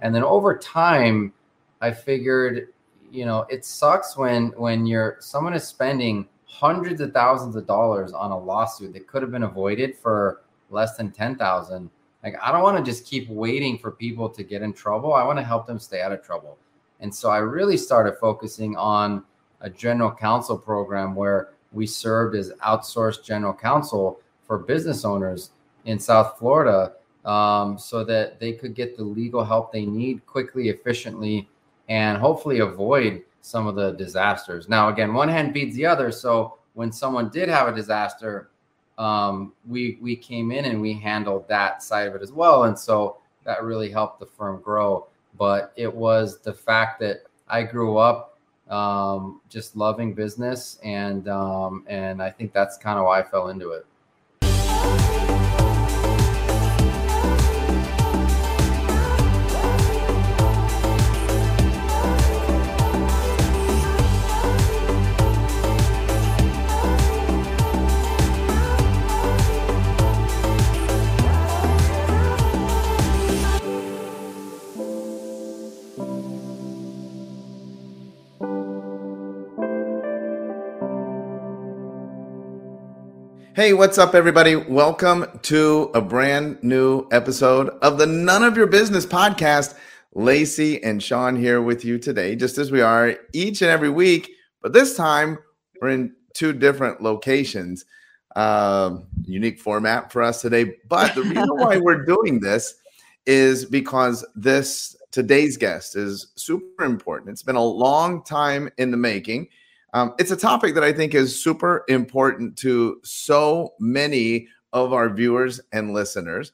And then over time, I figured, you know, it sucks when when you're someone is spending hundreds of thousands of dollars on a lawsuit that could have been avoided for less than 10,000. Like I don't want to just keep waiting for people to get in trouble. I want to help them stay out of trouble. And so I really started focusing on a general counsel program where we served as outsourced general counsel for business owners in South Florida um, so that they could get the legal help they need quickly, efficiently, and hopefully avoid some of the disasters. Now, again, one hand feeds the other. So when someone did have a disaster, um, we we came in and we handled that side of it as well, and so that really helped the firm grow. But it was the fact that I grew up um, just loving business, and um, and I think that's kind of why I fell into it. Hey, what's up, everybody? Welcome to a brand new episode of the None of Your Business podcast. Lacey and Sean here with you today, just as we are each and every week. But this time, we're in two different locations. Um, unique format for us today. But the reason why we're doing this is because this today's guest is super important. It's been a long time in the making. Um, it's a topic that I think is super important to so many of our viewers and listeners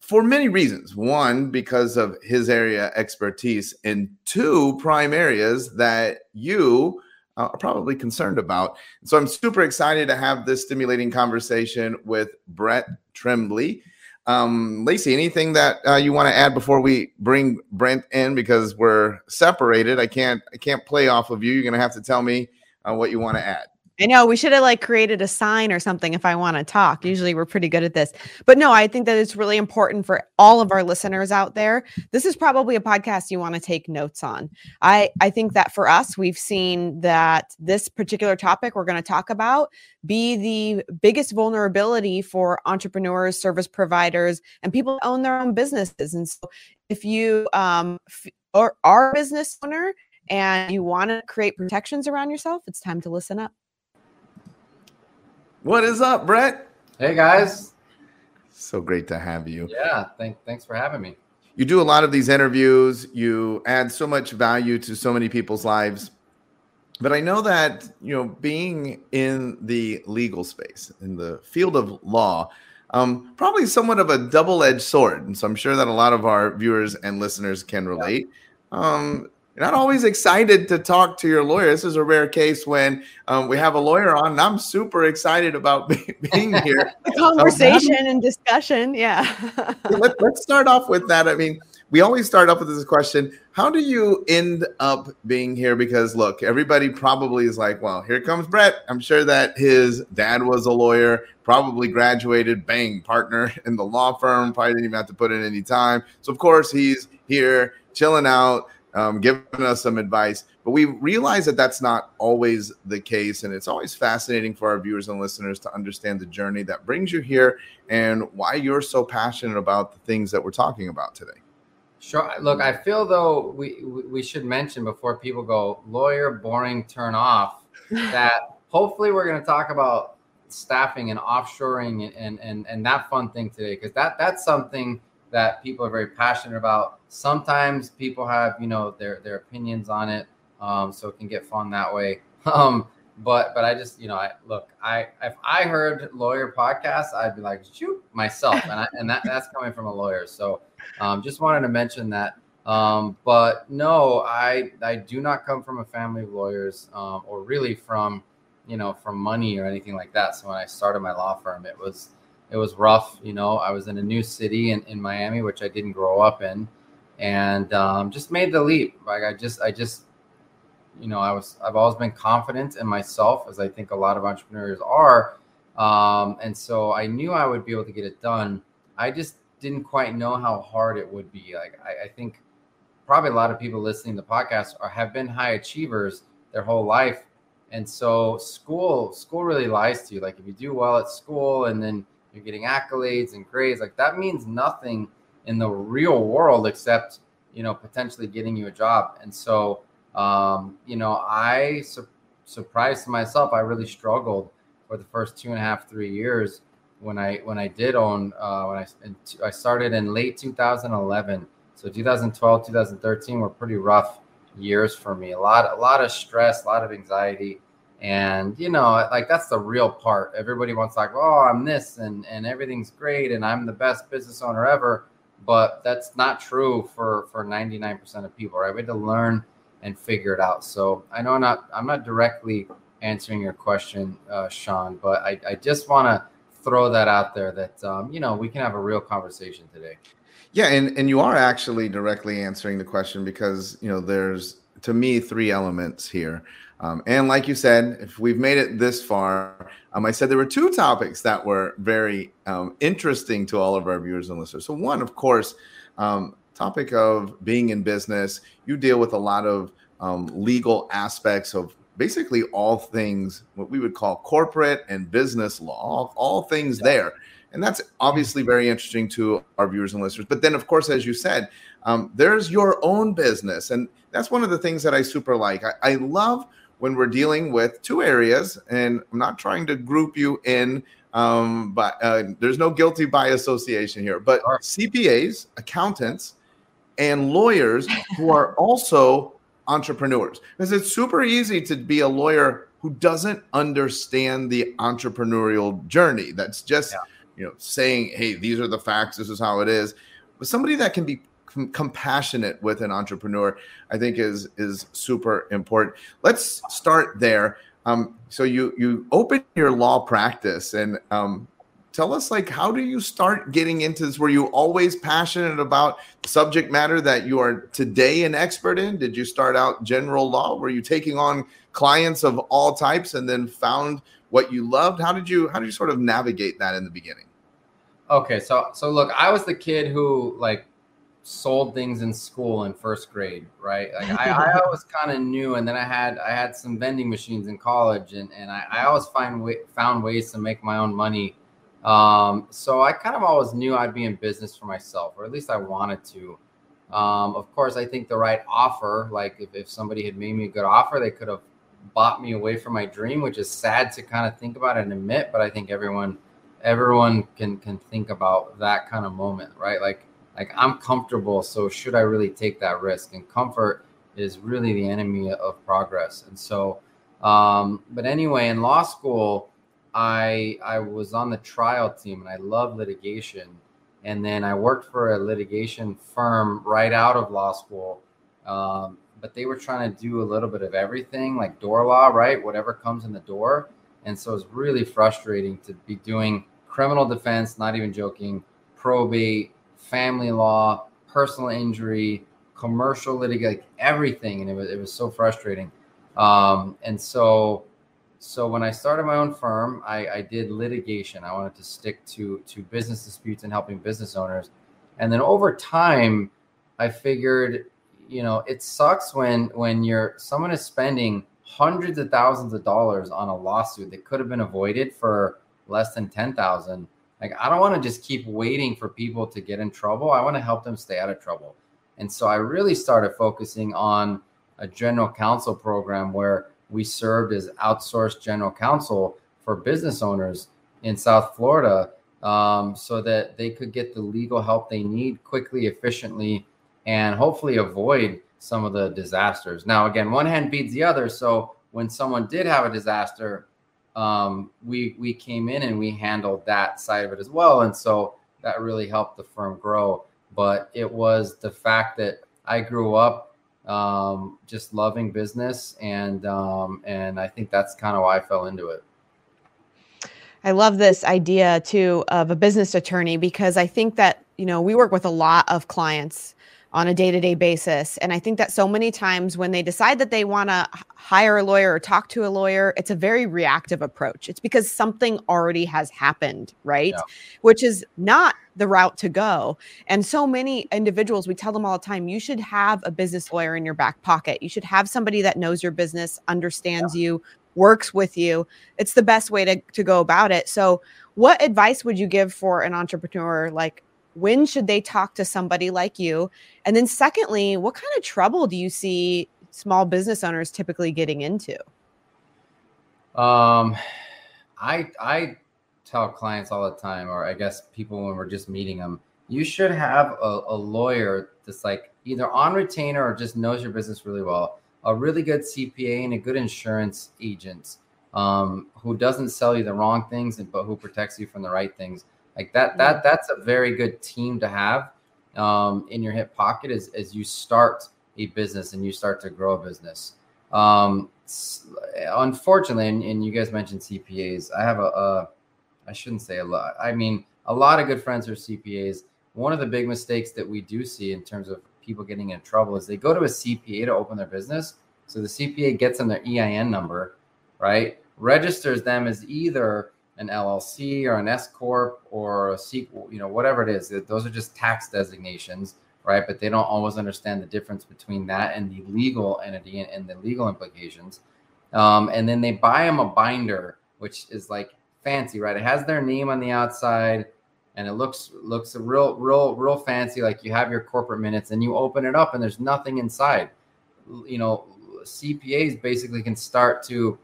for many reasons. One, because of his area expertise, and two, prime areas that you uh, are probably concerned about. So I'm super excited to have this stimulating conversation with Brett Trembly. Um, Lacey, anything that uh, you want to add before we bring Brent in because we're separated? I can't I can't play off of you. You're gonna have to tell me uh, what you want to add. I know we should have like created a sign or something if I want to talk. Usually we're pretty good at this. But no, I think that it's really important for all of our listeners out there. This is probably a podcast you want to take notes on. I I think that for us we've seen that this particular topic we're going to talk about be the biggest vulnerability for entrepreneurs, service providers, and people own their own businesses. And so if you um f- or are a business owner and you want to create protections around yourself, it's time to listen up. What is up, Brett? Hey guys. So great to have you. Yeah, thank, thanks for having me. You do a lot of these interviews, you add so much value to so many people's lives. But I know that, you know, being in the legal space, in the field of law, um, probably somewhat of a double edged sword. And so I'm sure that a lot of our viewers and listeners can relate. Um, you're not always excited to talk to your lawyer. This is a rare case when um, we have a lawyer on, and I'm super excited about be- being here. Conversation um, and discussion, yeah. let, let's start off with that. I mean, we always start off with this question How do you end up being here? Because look, everybody probably is like, well, here comes Brett. I'm sure that his dad was a lawyer, probably graduated, bang, partner in the law firm, probably didn't even have to put in any time. So, of course, he's here chilling out um, giving us some advice. But we realize that that's not always the case. And it's always fascinating for our viewers and listeners to understand the journey that brings you here and why you're so passionate about the things that we're talking about today. Sure. Look, I feel though we we should mention before people go lawyer boring turn off that hopefully we're going to talk about staffing and offshoring and and and, and that fun thing today because that that's something that people are very passionate about. Sometimes people have, you know, their their opinions on it, um, so it can get fun that way. Um, but but I just, you know, I look, I if I heard lawyer podcasts, I'd be like, shoot myself, and I, and that that's coming from a lawyer. So um, just wanted to mention that. Um, but no, I I do not come from a family of lawyers, um, or really from, you know, from money or anything like that. So when I started my law firm, it was it was rough. You know, I was in a new city in, in Miami, which I didn't grow up in, and um, just made the leap. Like I just, I just, you know, I was, I've always been confident in myself, as I think a lot of entrepreneurs are, um, and so I knew I would be able to get it done. I just didn't quite know how hard it would be. Like I, I think probably a lot of people listening to the podcast are have been high achievers their whole life and so school school really lies to you like if you do well at school and then you're getting accolades and grades like that means nothing in the real world except you know potentially getting you a job and so um, you know i su- surprised myself i really struggled for the first two and a half three years when i when i did own uh, when i i started in late 2011 so 2012, 2013 were pretty rough years for me. A lot, a lot of stress, a lot of anxiety, and you know, like that's the real part. Everybody wants like, oh, I'm this, and and everything's great, and I'm the best business owner ever. But that's not true for for 99% of people, right? We had to learn and figure it out. So I know I'm not I'm not directly answering your question, uh, Sean, but I, I just want to throw that out there that um, you know we can have a real conversation today. Yeah, and and you are actually directly answering the question because you know there's to me three elements here. Um, and like you said, if we've made it this far, um, I said there were two topics that were very um, interesting to all of our viewers and listeners. So one, of course, um, topic of being in business. You deal with a lot of um, legal aspects of basically all things what we would call corporate and business law, all, all things there. And that's obviously very interesting to our viewers and listeners. But then, of course, as you said, um, there's your own business. And that's one of the things that I super like. I, I love when we're dealing with two areas, and I'm not trying to group you in, um, but uh, there's no guilty by association here, but CPAs, accountants, and lawyers who are also entrepreneurs. Because it's super easy to be a lawyer who doesn't understand the entrepreneurial journey. That's just. Yeah you know, saying, "Hey, these are the facts. This is how it is." But somebody that can be com- compassionate with an entrepreneur, I think, is is super important. Let's start there. Um, so you you open your law practice, and um, tell us like how do you start getting into this? Were you always passionate about subject matter that you are today an expert in? Did you start out general law? Were you taking on clients of all types and then found what you loved? How did you how did you sort of navigate that in the beginning? Okay, so so look, I was the kid who like sold things in school in first grade, right? Like I, I always kind of knew, and then I had I had some vending machines in college, and and I, I always find way, found ways to make my own money. Um, so I kind of always knew I'd be in business for myself, or at least I wanted to. Um, of course, I think the right offer, like if, if somebody had made me a good offer, they could have bought me away from my dream, which is sad to kind of think about and admit, but I think everyone everyone can can think about that kind of moment, right? Like like I'm comfortable, so should I really take that risk? And comfort is really the enemy of progress. And so, um, but anyway, in law school, I I was on the trial team, and I love litigation. And then I worked for a litigation firm right out of law school. Um, but they were trying to do a little bit of everything, like door law, right? Whatever comes in the door. And so it's really frustrating to be doing criminal defense, not even joking, probate, family law, personal injury, commercial litigation, like everything. And it was, it was so frustrating. Um, and so, so when I started my own firm, I, I did litigation. I wanted to stick to, to business disputes and helping business owners. And then over time, I figured, you know, it sucks when, when you're, someone is spending hundreds of thousands of dollars on a lawsuit that could have been avoided for less than 10,000. Like I don't want to just keep waiting for people to get in trouble. I want to help them stay out of trouble. And so I really started focusing on a general counsel program where we served as outsourced general counsel for business owners in South Florida um, so that they could get the legal help they need quickly, efficiently, and hopefully avoid some of the disasters. Now, again, one hand feeds the other. So when someone did have a disaster, um, we we came in and we handled that side of it as well, and so that really helped the firm grow. But it was the fact that I grew up um, just loving business, and um, and I think that's kind of why I fell into it. I love this idea too of a business attorney because I think that you know we work with a lot of clients on a day-to-day basis. And i think that so many times when they decide that they want to hire a lawyer or talk to a lawyer it's a very reactive approach. It's because something already has happened right? Yeah. which is not the route to go. And so many individuals we tell them all the time you should have a business lawyer in your back pocket. You should have somebody that knows your business understands yeah. you works with you. It's the best way to, to go about it. So what advice would you give for an entrepreneur like when should they talk to somebody like you? And then, secondly, what kind of trouble do you see small business owners typically getting into? Um, I I tell clients all the time, or I guess people when we're just meeting them, you should have a, a lawyer that's like either on retainer or just knows your business really well, a really good CPA and a good insurance agent um, who doesn't sell you the wrong things, but who protects you from the right things like that, that that's a very good team to have um, in your hip pocket as, as you start a business and you start to grow a business. Um, unfortunately, and, and, you guys mentioned CPAs. I have a, a, I shouldn't say a lot. I mean, a lot of good friends are CPAs. One of the big mistakes that we do see in terms of people getting in trouble is they go to a CPA to open their business. So the CPA gets them their EIN number, right? Registers them as either an LLC or an S corp or a C corp, you know, whatever it is. Those are just tax designations, right? But they don't always understand the difference between that and the legal entity and, and the legal implications. Um, and then they buy them a binder, which is like fancy, right? It has their name on the outside, and it looks looks real, real, real fancy. Like you have your corporate minutes, and you open it up, and there's nothing inside. You know, CPAs basically can start to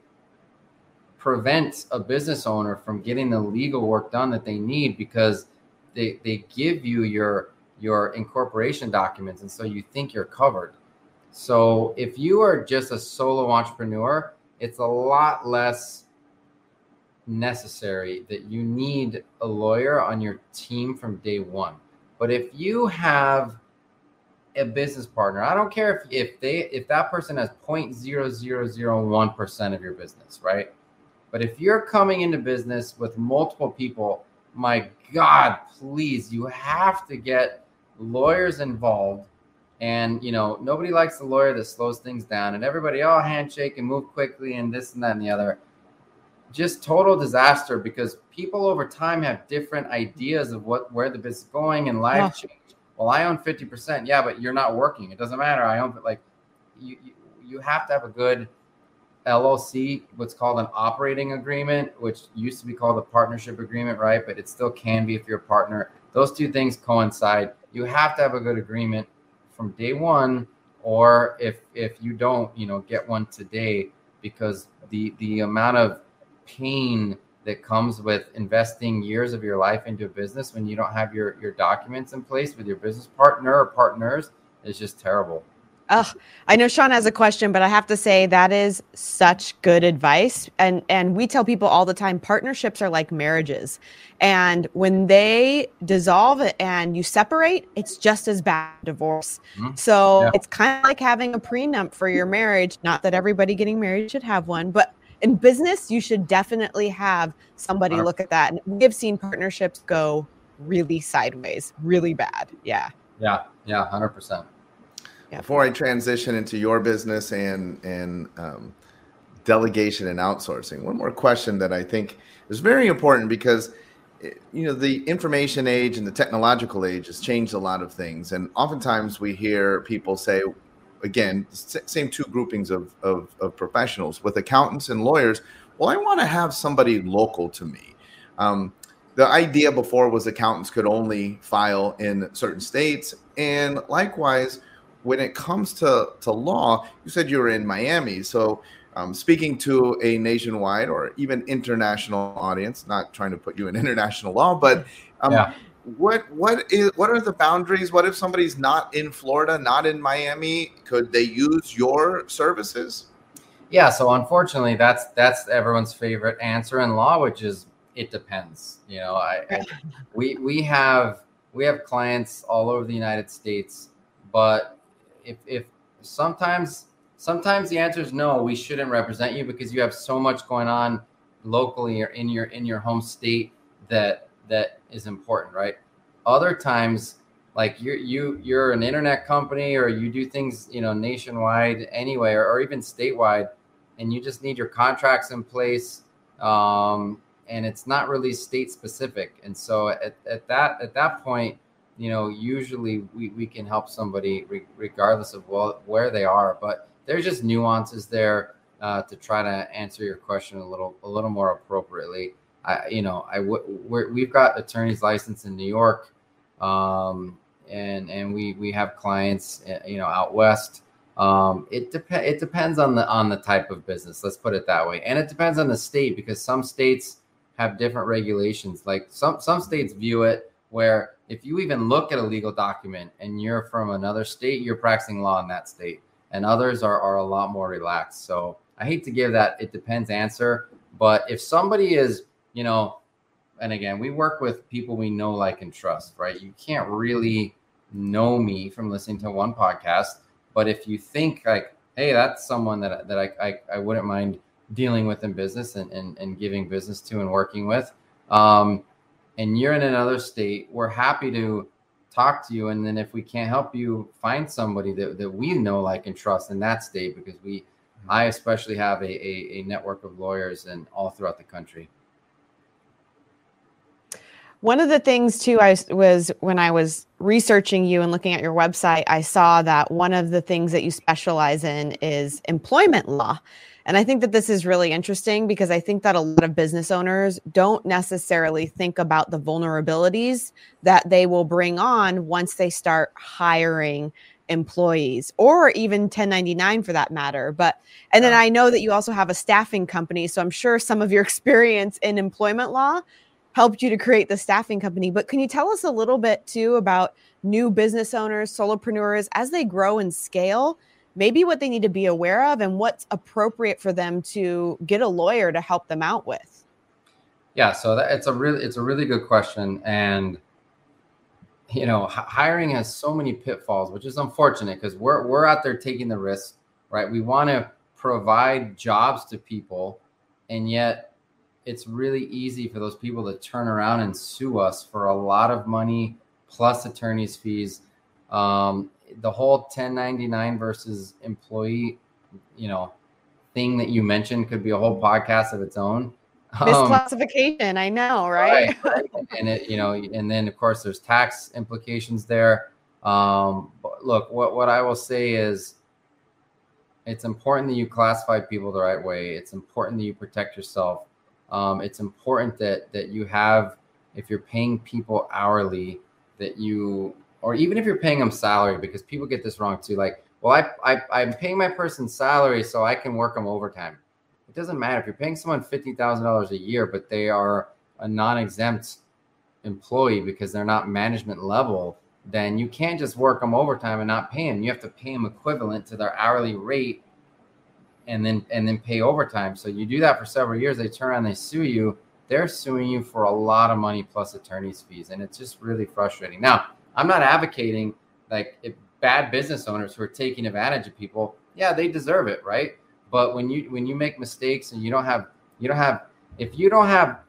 prevent a business owner from getting the legal work done that they need because they they give you your your incorporation documents and so you think you're covered. So if you are just a solo entrepreneur, it's a lot less necessary that you need a lawyer on your team from day one. But if you have a business partner, I don't care if, if they if that person has 0.0001% of your business, right? But if you're coming into business with multiple people, my God, please, you have to get lawyers involved. And you know, nobody likes the lawyer that slows things down, and everybody all oh, handshake and move quickly and this and that and the other. Just total disaster because people over time have different ideas of what where the business is going and life oh. change. Well, I own 50%. Yeah, but you're not working. It doesn't matter. I own like you, you you have to have a good LLC, what's called an operating agreement, which used to be called a partnership agreement, right? But it still can be if you're a partner. Those two things coincide. You have to have a good agreement from day one, or if if you don't, you know, get one today because the the amount of pain that comes with investing years of your life into a business when you don't have your your documents in place with your business partner or partners is just terrible. Oh, I know Sean has a question, but I have to say that is such good advice. And and we tell people all the time partnerships are like marriages. And when they dissolve and you separate, it's just as bad divorce. Mm-hmm. So yeah. it's kind of like having a prenup for your marriage. Not that everybody getting married should have one, but in business, you should definitely have somebody look at that. And we have seen partnerships go really sideways, really bad. Yeah. Yeah. Yeah. 100%. Before I transition into your business and and um, delegation and outsourcing, one more question that I think is very important because eh, you know the information age and the technological age has changed a lot of things, and oftentimes we hear people say, again, same two groupings of, of, of professionals with accountants and lawyers. Well, I want to have somebody local to me. Um, the idea before was accountants could only file in certain states, and likewise when it comes to, to law, you said you were in Miami. So, um, speaking to a nationwide or even international audience, not trying to put you in international law, but um, yeah. what what is what are the boundaries? What if somebody's not in Florida, not in Miami? Could they use your services? Yeah. So unfortunately, that's that's everyone's favorite answer in law, which is it depends. You know, I, I we we have we have clients all over the United States, but if if sometimes sometimes the answer is no, we shouldn't represent you because you have so much going on locally or in your in your home state that that is important, right? Other times like you you you're an internet company or you do things you know nationwide anyway or, or even statewide and you just need your contracts in place um, and it's not really state specific and so at, at that at that point you know usually we, we can help somebody re- regardless of where they are but there's just nuances there uh, to try to answer your question a little a little more appropriately. I you know i w- we've got attorneys licensed in new york um, and and we we have clients eh, you know out west. Um, it depends it depends on the on the type of business let's put it that way. And it depends on the state because some states have different regulations. Like some some states view it where if you even look at a legal document and you're from another state you're practicing law in that state and others are, are a lot more relaxed so i hate to give that it depends answer but if somebody is you know and again, we work with people we know, like, and trust, right? You can't really know me from listening to one podcast, but if you think like, hey, that's someone that that I I, I wouldn't mind dealing with in business and, and and giving business to and working with, um, and you're in another state, we're happy to talk to you. And then if we can't help you, find somebody that, that we know, like, and trust in that state because we, mm-hmm. I especially have a, a, a network of lawyers and all throughout the country. One of the things too, I was when I was researching you and looking at your website, I saw that one of the things that you specialize in is employment law. And I think that this is really interesting because I think that a lot of business owners don't necessarily think about the vulnerabilities that they will bring on once they start hiring employees or even 1099 for that matter. But, and then I know that you also have a staffing company. So I'm sure some of your experience in employment law helped you to create the staffing company. But can you tell us a little bit too about new business owners, solopreneurs as they grow and scale? Maybe what they need to be aware of and what's appropriate for them to get a lawyer to help them out with. Yeah, so that, it's a really it's a really good question, and you know, h- hiring has so many pitfalls, which is unfortunate because we're we're out there taking the risk, right? We want to provide jobs to people, and yet it's really easy for those people to turn around and sue us for a lot of money plus attorney's fees. Um, the whole 1099 versus employee, you know, thing that you mentioned could be a whole podcast of its own. Um, Misclassification, I know, right? right? and it, you know, and then of course there's tax implications there. Um, look, what what I will say is, it's important that you classify people the right way. It's important that you protect yourself um, it's important that that you have if you're paying people hourly that you or even if you're paying them salary because people get this wrong too like well I, I i'm paying my person salary so i can work them overtime it doesn't matter if you're paying someone $50000 a year but they are a non-exempt employee because they're not management level then you can't just work them overtime and not pay them you have to pay them equivalent to their hourly rate and then and then pay overtime. So you do that for several years. They turn around, they sue you. They're suing you for a lot of money plus attorney's fees, and it's just really frustrating. Now, I'm not advocating like if bad business owners who are taking advantage of people. Yeah, they deserve it, right? But when you when you make mistakes and you don't have you don't have if you don't have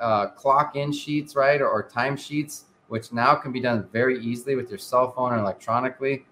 uh, clock in sheets, right, or, or time sheets, which now can be done very easily with your cell phone or electronically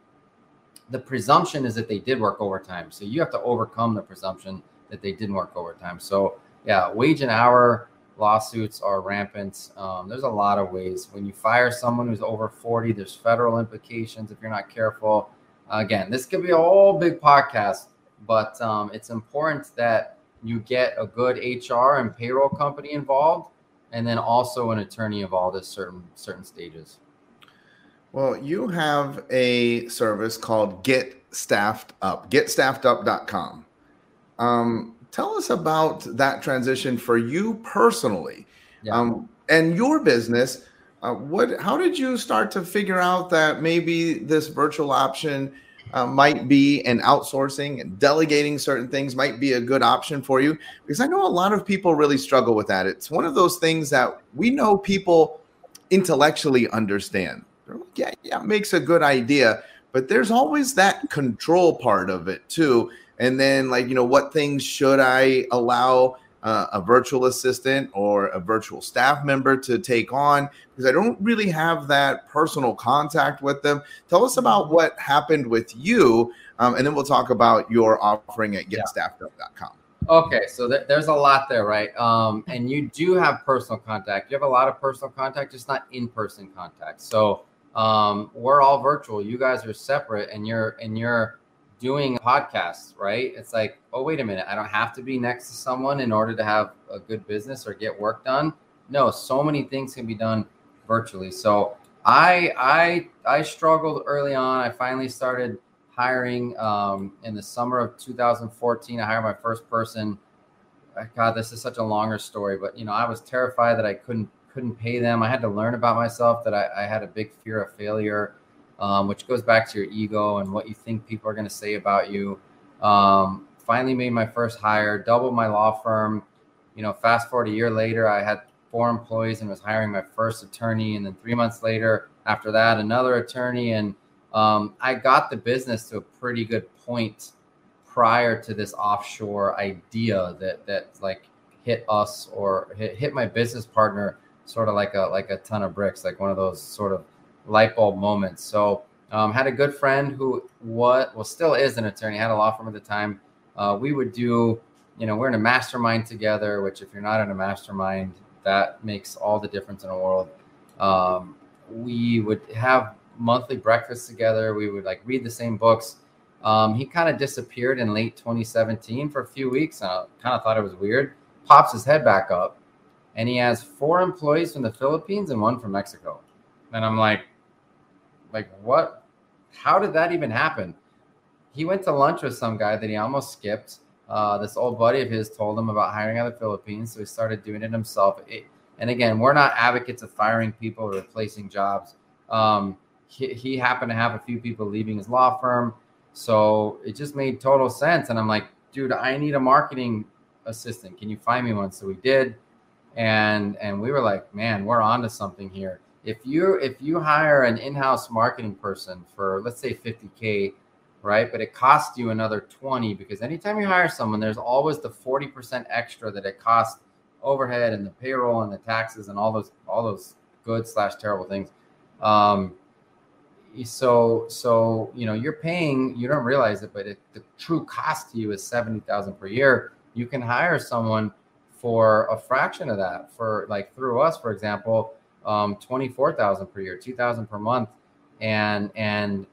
the presumption is that they did work overtime. So you have to overcome the presumption that they didn't work overtime. So yeah, wage and hour lawsuits are rampant. Um, there's a lot of ways. When you fire someone who's over 40, there's federal implications if you're not careful. again, this could be a whole big podcast, but um, it's important that you get a good HR and payroll company involved, and then also an attorney involved at certain certain stages. Well, you have a service called Get Staffed Up, getstaffedup.com. Um, tell us about that transition for you personally yeah. um, and your business. Uh, what? How did you start to figure out that maybe this virtual option uh, might be an outsourcing and delegating certain things might be a good option for you? Because I know a lot of people really struggle with that. It's one of those things that we know people intellectually understand yeah, yeah, makes a good idea. But there's always that control part of it too. And then, like, you know, what things should I allow uh, a virtual assistant or a virtual staff member to take on because I don't really have that personal contact with them. Tell us about what happened with you, um, and then we'll talk about your offering at getstaffedup.com. Okay, so th- there's a lot there, right? Um, and you do have personal contact. You have a lot of personal contact, just not in-person contact. So um, we're all virtual. You guys are separate, and you're and you're doing podcasts, right? It's like, oh wait a minute, I don't have to be next to someone in order to have a good business or get work done. No, so many things can be done virtually. So I I I struggled early on. I finally started hiring um, in the summer of 2014. I hired my first person. God, this is such a longer story, but you know, I was terrified that I couldn't couldn't pay them. I had to learn about myself that I, I had a big fear of failure, um, which goes back to your ego and what you think people are going to say about you. Um, finally, made my first hire, doubled my law firm. You know, fast forward a year later, I had four employees and was hiring my first attorney, and then three months later, after that, another attorney and um, I got the business to a pretty good point prior to this offshore idea that that like hit us or hit, hit my business partner sort of like a like a ton of bricks, like one of those sort of light bulb moments. So um, had a good friend who what well still is an attorney, had a law firm at the time. Uh, we would do, you know, we're in a mastermind together. Which if you're not in a mastermind, that makes all the difference in the world. Um, we would have monthly breakfasts together. We would like read the same books. Um, he kind of disappeared in late 2017 for a few weeks. I kind of thought it was weird. Pops his head back up, and he has four employees from the Philippines and one from Mexico. And I'm like, like what? How did that even happen? He went to lunch with some guy that he almost skipped. Uh, this old buddy of his told him about hiring out of the Philippines, so he started doing it himself. It, and again, we're not advocates of firing people or replacing jobs. Um, he, he happened to have a few people leaving his law firm. So it just made total sense. And I'm like, dude, I need a marketing assistant. Can you find me one? So we did. And and we were like, man, we're on to something here. If you if you hire an in-house marketing person for let's say 50K, right? But it costs you another 20 because anytime you hire someone, there's always the 40% extra that it costs overhead and the payroll and the taxes and all those all those good slash terrible things. Um, so so you know you're paying you don't realize it but it, the true cost to you is 70000 per year you can hire someone for a fraction of that for like through us for example um, 24000 per year 2000 per month and and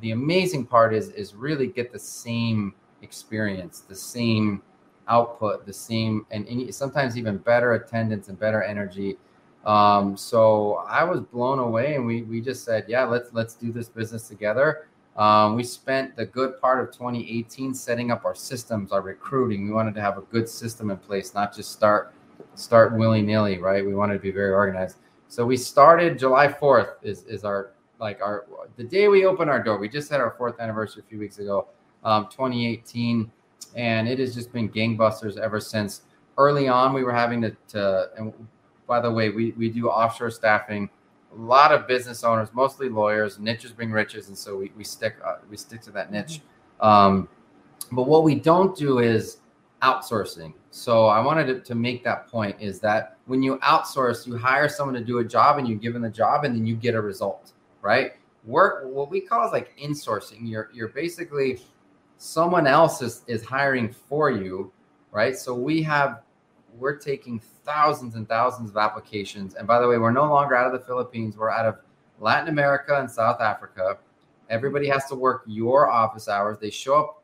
the amazing part is is really get the same experience the same output the same and, sometimes even better attendance and better energy um, so I was blown away, and we we just said, yeah, let's let's do this business together. Um, we spent the good part of 2018 setting up our systems, our recruiting. We wanted to have a good system in place, not just start start willy nilly, right? We wanted to be very organized. So we started July 4th is is our like our the day we opened our door. We just had our fourth anniversary a few weeks ago, um, 2018, and it has just been gangbusters ever since. Early on, we were having to, to and by the way, we, we do offshore staffing. A lot of business owners, mostly lawyers, niches bring riches, and so we, we stick uh, we stick to that niche. Um, but what we don't do is outsourcing. So I wanted to, to make that point is that when you outsource, you hire someone to do a job and you give them the job and then you get a result, right? Work what we call is like insourcing. You're you're basically someone else is, is hiring for you, right? So we have we're taking thousands and thousands of applications. And by the way, we're no longer out of the Philippines. We're out of Latin America and South Africa. Everybody has to work your office hours. They show up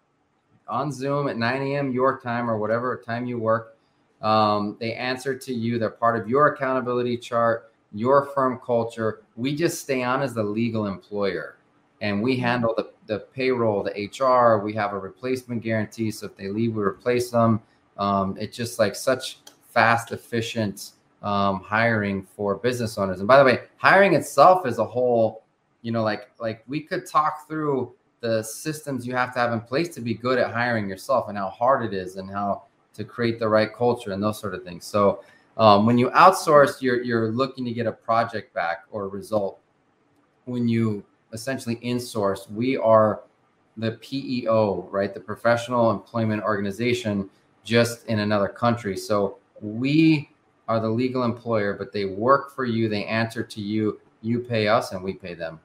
on Zoom at 9 a.m. your time or whatever time you work. Um, they answer to you. They're part of your accountability chart, your firm culture. We just stay on as the legal employer and we handle the, the payroll, the HR. We have a replacement guarantee. So if they leave, we replace them. Um, it's just like such fast, efficient um, hiring for business owners. And by the way, hiring itself is a whole, you know, like like we could talk through the systems you have to have in place to be good at hiring yourself and how hard it is and how to create the right culture and those sort of things. So um, when you outsource, you're you're looking to get a project back or a result. When you essentially insource, we are the PEO, right? The professional employment organization just in another country. So we are the legal employer, but they work for you, they answer to you, you pay us, and we pay them.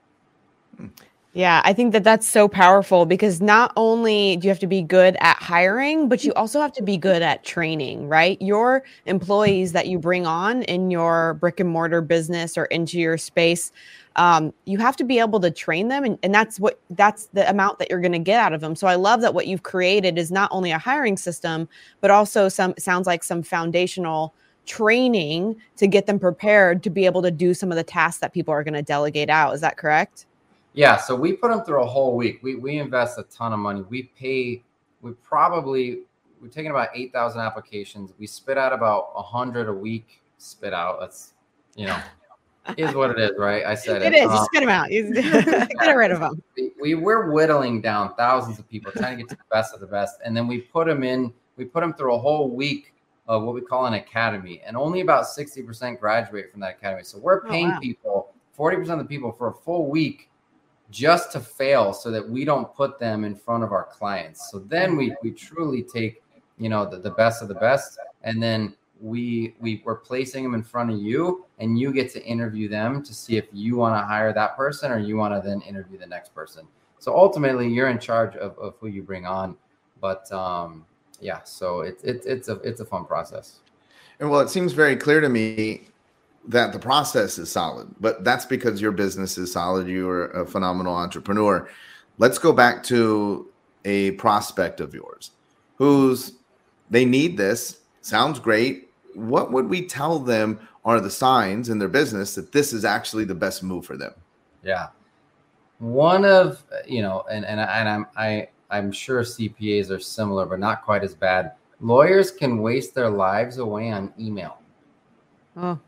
Yeah, I think that that's so powerful because not only do you have to be good at hiring, but you also have to be good at training, right? Your employees that you bring on in your brick and mortar business or into your space, um, you have to be able to train them. And, and that's what that's the amount that you're going to get out of them. So I love that what you've created is not only a hiring system, but also some sounds like some foundational training to get them prepared to be able to do some of the tasks that people are going to delegate out. Is that correct? Yeah, so we put them through a whole week. We we invest a ton of money. We pay. We probably we're taking about eight thousand applications. We spit out about a hundred a week. Spit out. That's you know is what it is, right? I said it. It is. Um, spit them out. get rid of them. We, we we're whittling down thousands of people, trying to get to the best of the best, and then we put them in. We put them through a whole week of what we call an academy, and only about sixty percent graduate from that academy. So we're oh, paying oh, wow. people forty percent of the people for a full week just to fail so that we don't put them in front of our clients. So then we we truly take, you know, the, the best of the best and then we we we're placing them in front of you and you get to interview them to see if you want to hire that person or you want to then interview the next person. So ultimately you're in charge of, of who you bring on. But um yeah, so it's it, it's a it's a fun process. And well, it seems very clear to me that the process is solid, but that's because your business is solid. You are a phenomenal entrepreneur. Let's go back to a prospect of yours who's they need this. Sounds great. What would we tell them are the signs in their business that this is actually the best move for them? Yeah. One of, you know, and, and, and I'm, I, I'm sure CPAs are similar, but not quite as bad. Lawyers can waste their lives away on email. Oh.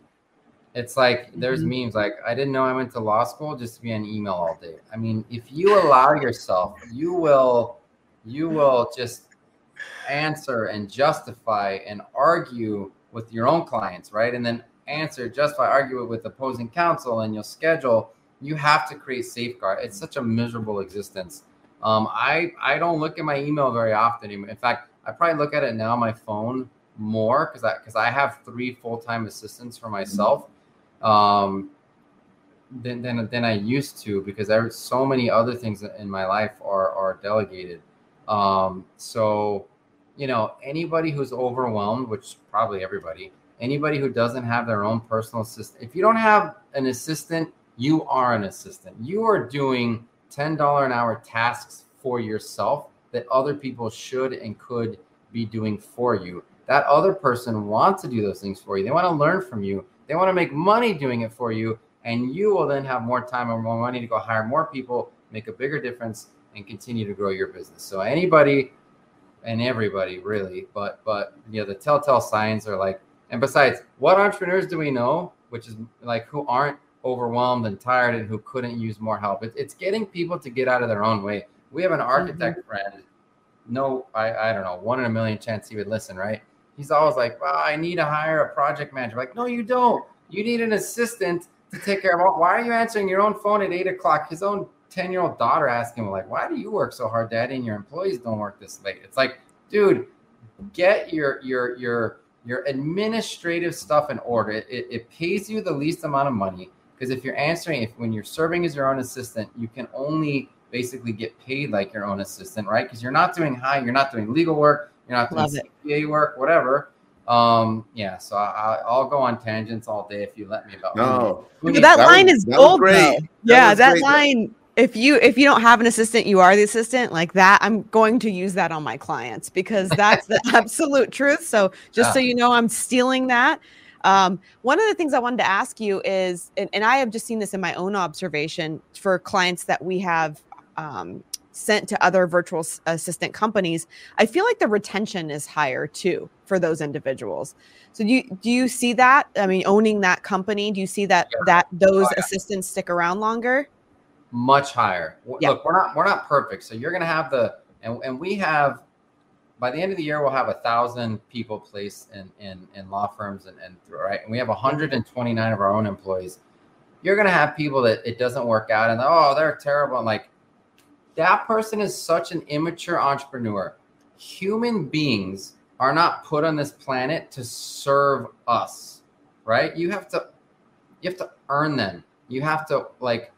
It's like there's mm-hmm. memes like I didn't know I went to law school just to be on email all day. I mean, if you allow yourself, you will you will just answer and justify and argue with your own clients, right? And then answer, justify, argue it with opposing counsel, and you'll schedule. You have to create safeguard. It's such a miserable existence. Um, I I don't look at my email very often. In fact, I probably look at it now on my phone more because I because I have three full time assistants for myself um, than, than, than I used to because there's so many other things in my life are, are delegated. Um, so, you know, anybody who's overwhelmed, which probably everybody, anybody who doesn't have their own personal assistant, if you don't have an assistant, you are an assistant. You are doing $10 an hour tasks for yourself that other people should and could be doing for you. That other person wants to do those things for you. They want to learn from you. They want to make money doing it for you, and you will then have more time and more money to go hire more people, make a bigger difference, and continue to grow your business. So anybody and everybody really, but but you know the telltale signs are like, and besides, what entrepreneurs do we know, which is like who aren't overwhelmed and tired and who couldn't use more help? It, it's getting people to get out of their own way. We have an architect mm-hmm. friend. No, I I don't know, one in a million chance he would listen, right? He's always like, well, I need to hire a project manager. Like, no, you don't. You need an assistant to take care of all. Why are you answering your own phone at eight o'clock? His own 10 year old daughter asking him, like, why do you work so hard, daddy, and your employees don't work this late? It's like, dude, get your, your, your, your administrative stuff in order. It, it, it pays you the least amount of money because if you're answering, if when you're serving as your own assistant, you can only basically get paid like your own assistant, right? Because you're not doing high, you're not doing legal work, you're not doing CPA work, whatever. Um, yeah, so I, will go on tangents all day if you let me. About no, that, that, line was, is gold. Though. Yeah, that, that line. If you if you don't have an assistant, you are the assistant. Like that, I'm going to use that on my clients because that's the absolute truth. So just yeah. so you know, I'm stealing that. Um, one of the things I wanted to ask you is, and, and, I have just seen this in my own observation for clients that we have um, sent to other virtual assistant companies, I feel like the retention is higher too for those individuals. So do you do you see that? I mean, owning that company, do you see that yeah. that those oh, yeah. assistants stick around longer? Much higher. Yeah. Look, we're not we're not perfect. So you're gonna have the and, and we have by the end of the year we'll have a thousand people placed in in, in law firms and, and right and we have 129 of our own employees you're going to have people that it doesn't work out and oh they're terrible and like that person is such an immature entrepreneur. Human beings are not put on this planet to serve us, right? You have to you have to earn them. You have to like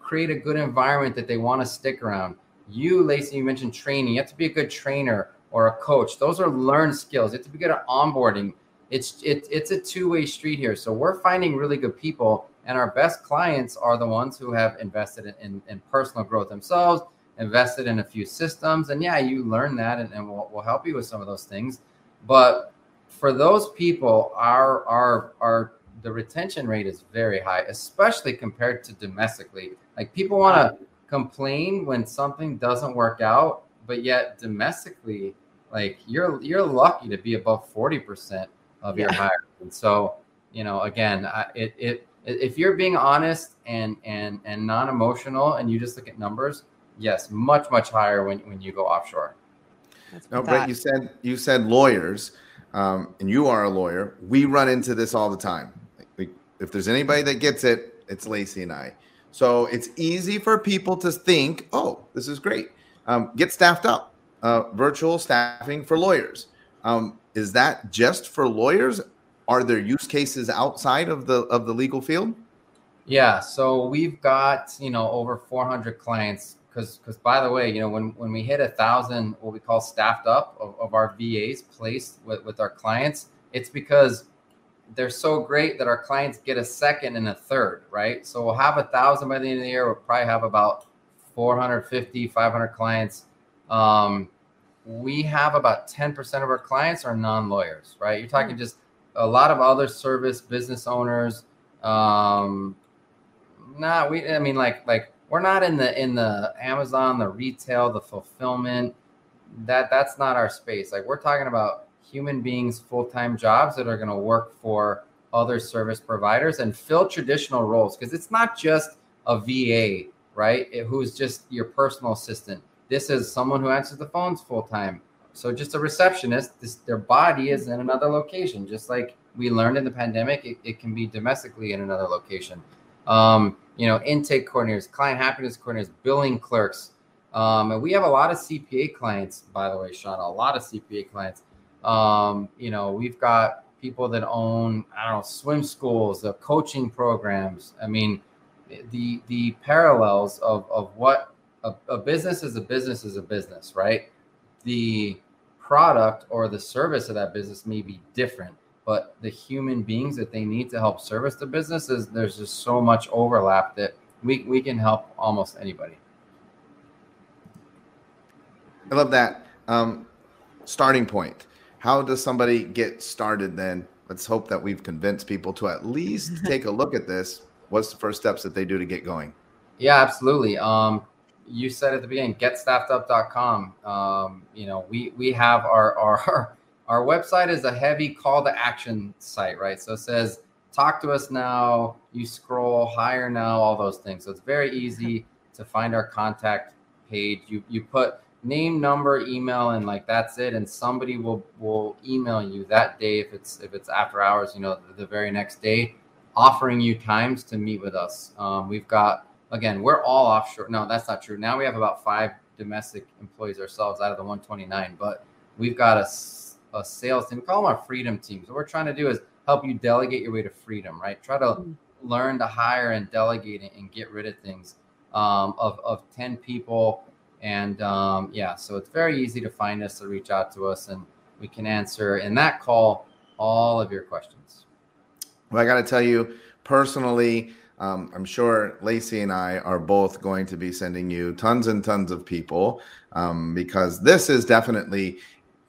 create a good environment that they want to stick around. You, Lacey, you mentioned training. You have to be a good trainer or a coach. Those are learned skills. You have to be good at onboarding. It's it, it's a two-way street here. So we're finding really good people, and our best clients are the ones who have invested in, in, in personal growth themselves, invested in a few systems. And yeah, you learn that and, and we'll, we'll help you with some of those things. But for those people, our our our the retention rate is very high, especially compared to domestically. Like people want to complain when something doesn't work out, but yet domestically, like you're you're lucky to be above 40% of yeah. your hire. And so, you know, again, I, it it if you're being honest and and and non-emotional and you just look at numbers, yes, much much higher when when you go offshore. No, Brett, you said you said lawyers, um, and you are a lawyer. We run into this all the time if there's anybody that gets it, it's Lacey and I. So it's easy for people to think, oh, this is great. Um, get staffed up. Uh, virtual staffing for lawyers. Um, is that just for lawyers? Are there use cases outside of the of the legal field? Yeah, so we've got you know over 400 clients because because by the way, you know when when we hit a thousand, what we call staffed up of, of our VAs placed with with our clients, it's because they're so great that our clients get a second and a third, right? So we'll have a thousand by the end of the year. We'll probably have about 450, 500 clients. Um, we have about 10% of our clients are non-lawyers, right? You're talking hmm. just a lot of other service business owners. Um, nah, we, I mean, like, like we're not in the, in the Amazon, the retail, the fulfillment that that's not our space. Like we're talking about human beings full time jobs that are going to work for other service providers and fill traditional roles because it's not just a VA, right? It, who's just your personal assistant. This is someone who answers the phones full time. So just a receptionist, this, their body is in another location, just like we learned in the pandemic, it, it can be domestically in another location. Um, you know, intake coordinators, client happiness coordinators, billing clerks. Um, and we have a lot of CPA clients, by the way, Sean, a lot of CPA clients um, you know, we've got people that own, I don't know, swim schools, the coaching programs. I mean, the the parallels of, of what a, a business is a business is a business, right? The product or the service of that business may be different, but the human beings that they need to help service the businesses there's just so much overlap that we, we can help almost anybody. I love that. Um, starting point how does somebody get started then? Let's hope that we've convinced people to at least take a look at this. What's the first steps that they do to get going? Yeah, absolutely. Um, you said at the beginning, getstaffedup.com. Um, you know, we we have our our our website is a heavy call to action site, right? So it says talk to us now, you scroll hire now, all those things. So it's very easy to find our contact page. You you put name, number, email, and like that's it. And somebody will will email you that day if it's if it's after hours, you know, the, the very next day, offering you times to meet with us. Um, we've got again, we're all offshore. No, that's not true. Now we have about five domestic employees ourselves out of the 129, but we've got a, a sales team. We call them our freedom teams. What we're trying to do is help you delegate your way to freedom, right? Try to mm-hmm. learn to hire and delegate and get rid of things. Um, of, of 10 people and um, yeah, so it's very easy to find us to reach out to us, and we can answer in that call all of your questions. Well, I got to tell you personally, um, I'm sure Lacey and I are both going to be sending you tons and tons of people um, because this is definitely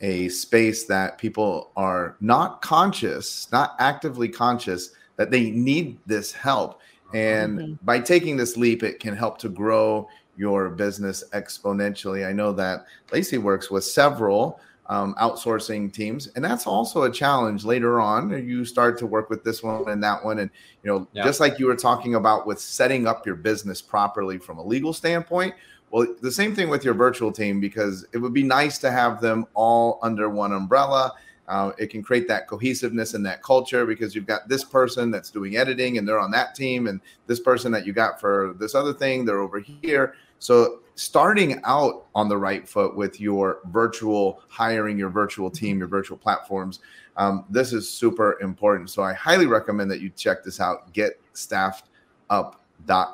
a space that people are not conscious, not actively conscious that they need this help. And mm-hmm. by taking this leap, it can help to grow your business exponentially. I know that Lacey works with several um, outsourcing teams, and that's also a challenge later on. You start to work with this one and that one, and you know, yeah. just like you were talking about with setting up your business properly from a legal standpoint. Well, the same thing with your virtual team because it would be nice to have them all under one umbrella. Uh, it can create that cohesiveness and that culture because you've got this person that's doing editing and they're on that team, and this person that you got for this other thing, they're over here. So starting out on the right foot with your virtual hiring, your virtual team, your virtual platforms, um, this is super important. So I highly recommend that you check this out. Get staffed up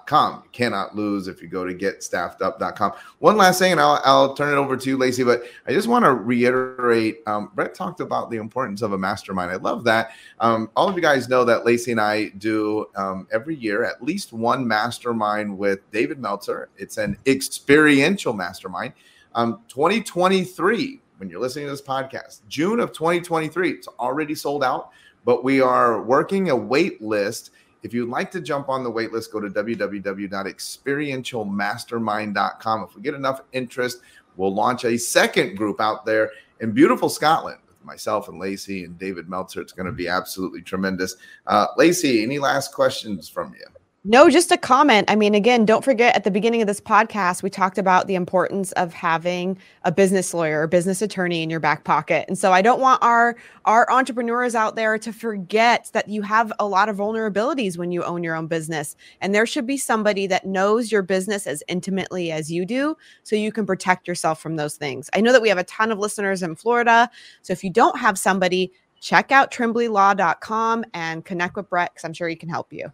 com. You cannot lose if you go to getstaffedup.com. One last thing, and I'll, I'll turn it over to you, Lacey, but I just want to reiterate um, Brett talked about the importance of a mastermind. I love that. Um, all of you guys know that Lacey and I do um, every year at least one mastermind with David Meltzer. It's an experiential mastermind. Um, 2023, when you're listening to this podcast, June of 2023, it's already sold out, but we are working a wait list if you'd like to jump on the waitlist, go to www.experientialmastermind.com. If we get enough interest, we'll launch a second group out there in beautiful Scotland with myself and Lacey and David Meltzer. It's going to be absolutely tremendous. Uh, Lacey, any last questions from you? No, just a comment. I mean, again, don't forget at the beginning of this podcast, we talked about the importance of having a business lawyer or business attorney in your back pocket. And so I don't want our our entrepreneurs out there to forget that you have a lot of vulnerabilities when you own your own business. And there should be somebody that knows your business as intimately as you do so you can protect yourself from those things. I know that we have a ton of listeners in Florida. So if you don't have somebody, check out tremblylaw.com and connect with Brett because I'm sure he can help you.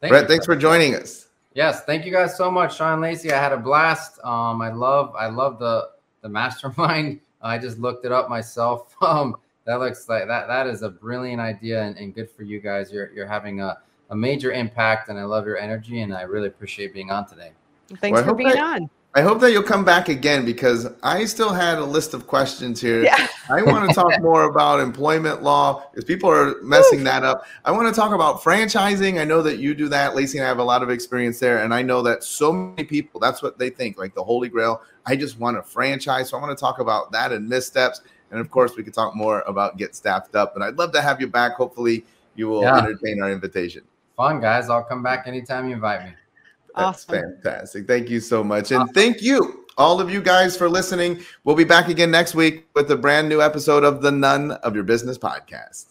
Thank Brett, you. thanks for joining us. Yes, thank you guys so much, Sean Lacey. I had a blast. Um, I love, I love the the mastermind. I just looked it up myself. Um, that looks like that. That is a brilliant idea and, and good for you guys. You're you're having a, a major impact, and I love your energy, and I really appreciate being on today. Thanks well, for being on. I hope that you'll come back again because I still had a list of questions here. Yeah. I want to talk more about employment law because people are messing that up. I want to talk about franchising. I know that you do that. Lacey and I have a lot of experience there. And I know that so many people, that's what they think like the Holy Grail. I just want to franchise. So I want to talk about that and missteps. And of course, we could talk more about get staffed up. And I'd love to have you back. Hopefully, you will yeah. entertain our invitation. Fun, guys. I'll come back anytime you invite me. That's awesome. fantastic. Thank you so much. And thank you, all of you guys, for listening. We'll be back again next week with a brand new episode of the None of Your Business podcast.